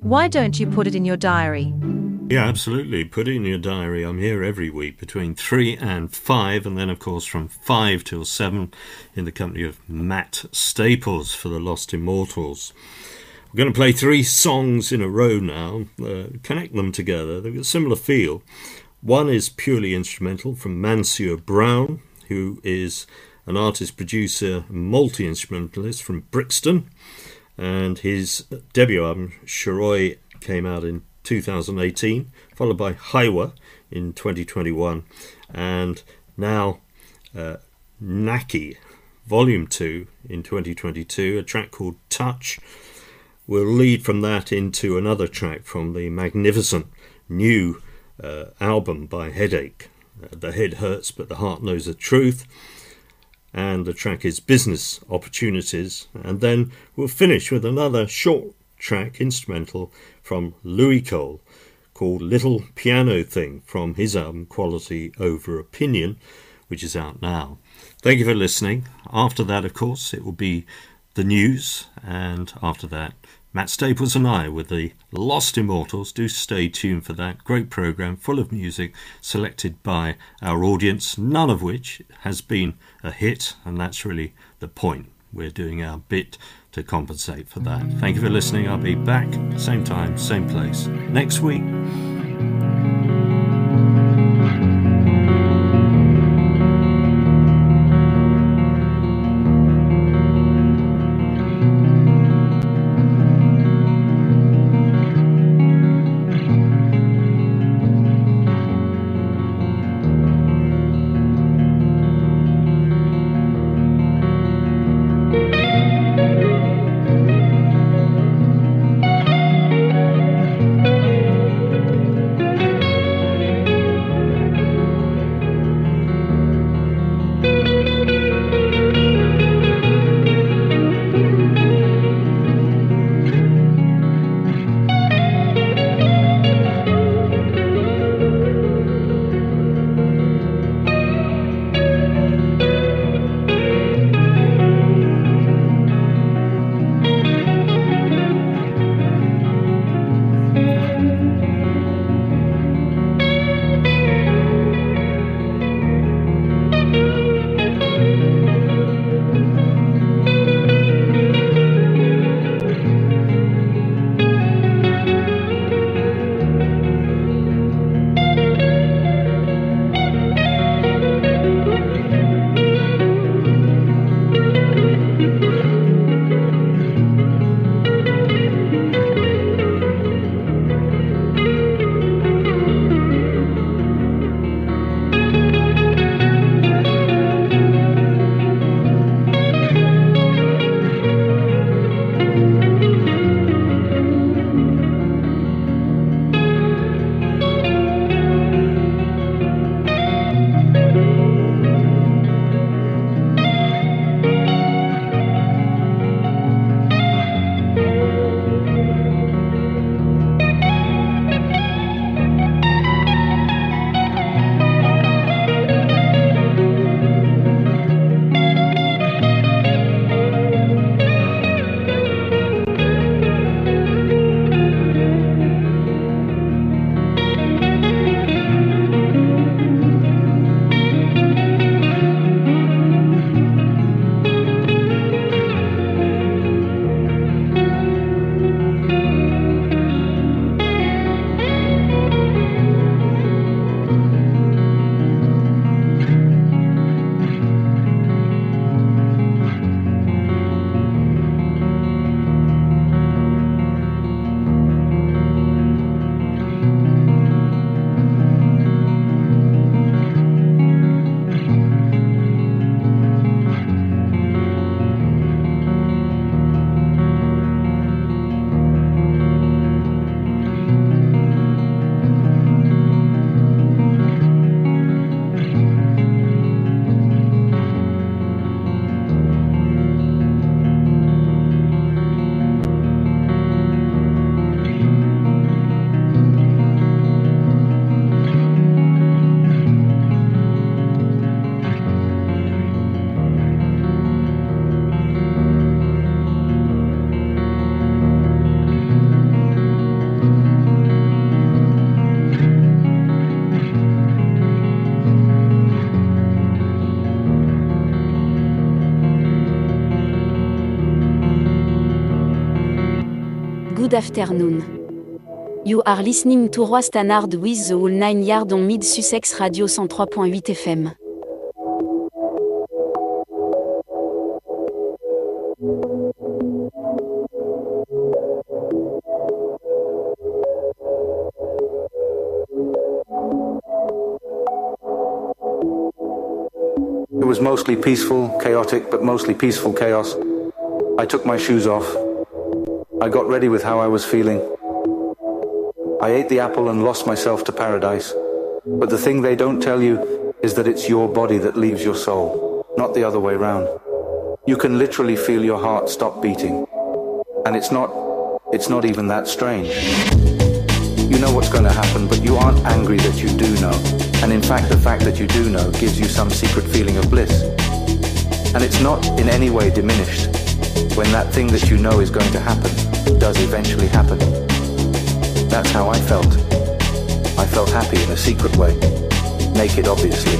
Speaker 22: Why don't you put it in your diary?
Speaker 2: Yeah, absolutely. Put it in your diary. I'm here every week between 3 and 5, and then, of course, from 5 till 7 in the company of Matt Staples for the Lost Immortals. We're going to play three songs in a row now, uh, connect them together. They've got a similar feel. One is purely instrumental from Mansur Brown, who is an artist, producer, multi instrumentalist from Brixton. And his debut album, Shiroi, came out in 2018, followed by Heiwa in 2021, and now uh, Naki, Volume 2 in 2022, a track called Touch. We'll lead from that into another track from the magnificent new uh, album by Headache. Uh, the head hurts, but the heart knows the truth. And the track is Business Opportunities. And then we'll finish with another short track, instrumental, from Louis Cole called Little Piano Thing from his album Quality Over Opinion, which is out now. Thank you for listening. After that, of course, it will be the news, and after that, Matt Staples and I with the Lost Immortals. Do stay tuned for that great program full of music selected by our audience, none of which has been a hit, and that's really the point. We're doing our bit to compensate for that. Thank you for listening. I'll be back, same time, same place, next week.
Speaker 23: Afternoon. You are listening to Roi Stannard with the Whole 9 Yard on Mid Sussex Radio 103.8 FM.
Speaker 14: It was mostly peaceful, chaotic, but mostly peaceful chaos. I took my shoes off. I got ready with how I was feeling. I ate the apple and lost myself to paradise. But the thing they don't tell you is that it's your body that leaves your soul, not the other way round. You can literally feel your heart stop beating. And it's not, it's not even that strange. You know what's going to happen, but you aren't angry that you do know. And in fact, the fact that you do know gives you some secret feeling of bliss. And it's not in any way diminished when that thing that you know is going to happen does eventually happen. That's how I felt. I felt happy in a secret way. Naked, obviously.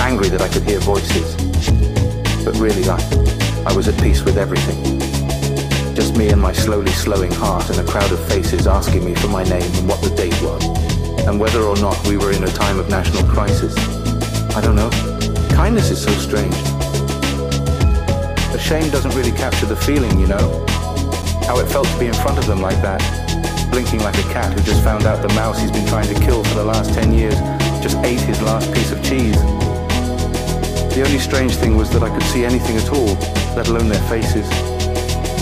Speaker 14: Angry that I could hear voices. But really, I, I was at peace with everything. Just me and my slowly slowing heart and a crowd of faces asking me for my name and what the date was. And whether or not we were in a time of national crisis. I don't know. Kindness is so strange. A shame doesn't really capture the feeling, you know? How it felt to be in front of them like that. Blinking like a cat who just found out the mouse he's been trying to kill for the last ten years just ate his last piece of cheese. The only strange thing was that I could see anything at all, let alone their faces.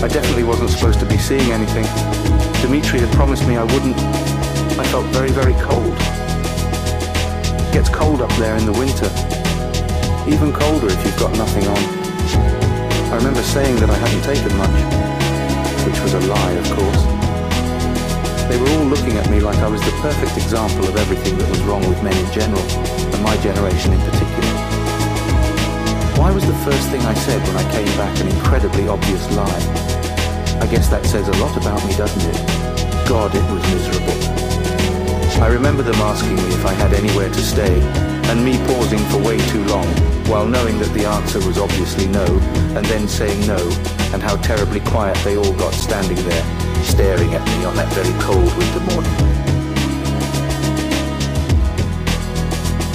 Speaker 14: I definitely wasn't supposed to be seeing anything. Dimitri had promised me I wouldn't. I felt very, very cold. It gets cold up there in the winter. Even colder if you've got nothing on. I remember saying that I hadn't taken much. Which was a lie, of course. They were all looking at me like I was the perfect example of everything that was wrong with men in general, and my generation in particular. Why was the first thing I said when I came back an incredibly obvious lie? I guess that says a lot about me, doesn't it? God, it was miserable. I remember them asking me if I had anywhere to stay, and me pausing for way too long, while knowing that the answer was obviously no, and then saying no, and how terribly quiet they all got standing there, staring at me on that very cold winter morning.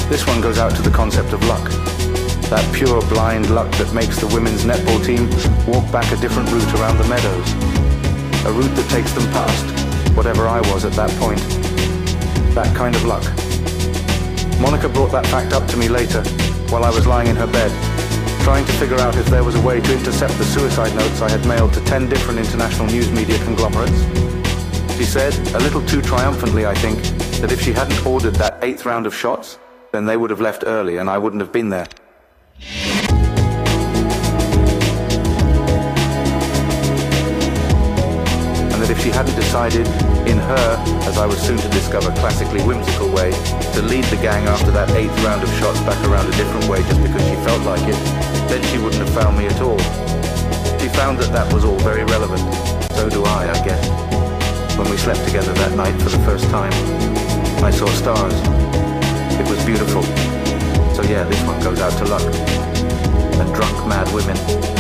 Speaker 14: This one goes out to the concept of luck. That pure blind luck that makes the women's netball team walk back a different route around the meadows. A route that takes them past whatever I was at that point. That kind of luck. Monica brought that fact up to me later, while I was lying in her bed, trying to figure out if there was a way to intercept the suicide notes I had mailed to 10 different international news media conglomerates. She said, a little too triumphantly I think, that if she hadn't ordered that eighth round of shots, then they would have left early and I wouldn't have been there. And that if she hadn't decided, in her, as I was soon to discover, classically whimsical way, to lead the gang after that eighth round of shots back around a different way just because she felt like it, then she wouldn't have found me at all. She found that that was all very relevant. So do I, I guess. When we slept together that night for the first time, I saw stars. It was beautiful. So yeah, this one goes out to luck. And drunk mad women.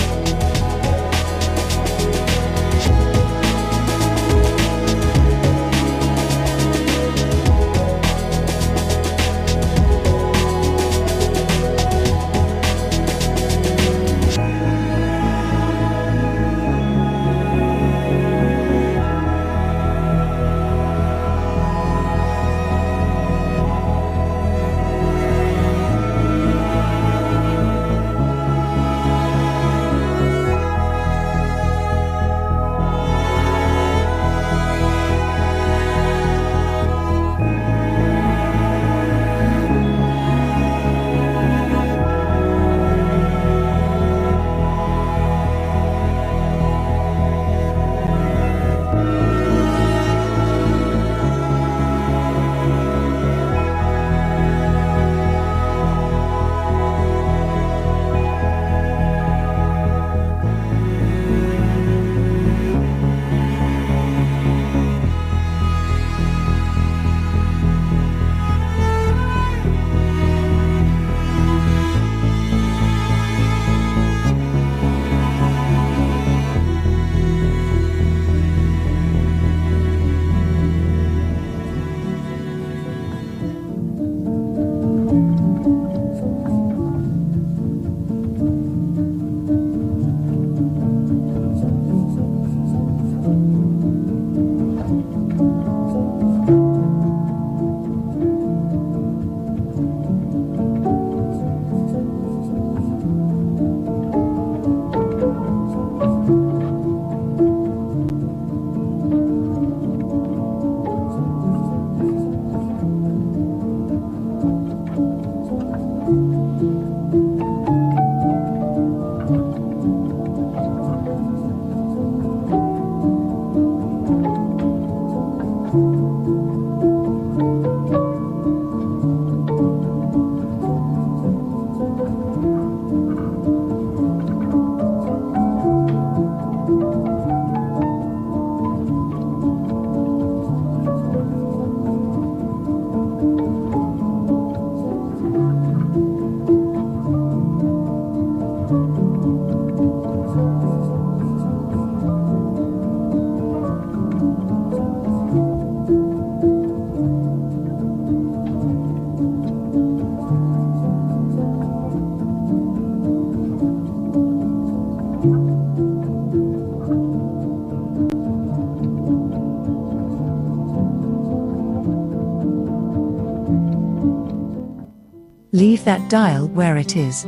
Speaker 24: That dial where it is.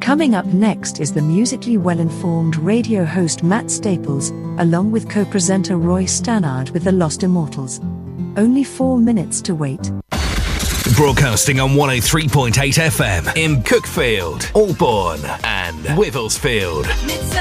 Speaker 24: Coming up next is the musically well informed radio host Matt Staples, along with co presenter Roy Stannard with the Lost Immortals. Only four minutes to wait.
Speaker 1: Broadcasting on 103.8 FM in Cuckfield, Albourne, and Wivelsfield.
Speaker 23: Mid Sussex Radio.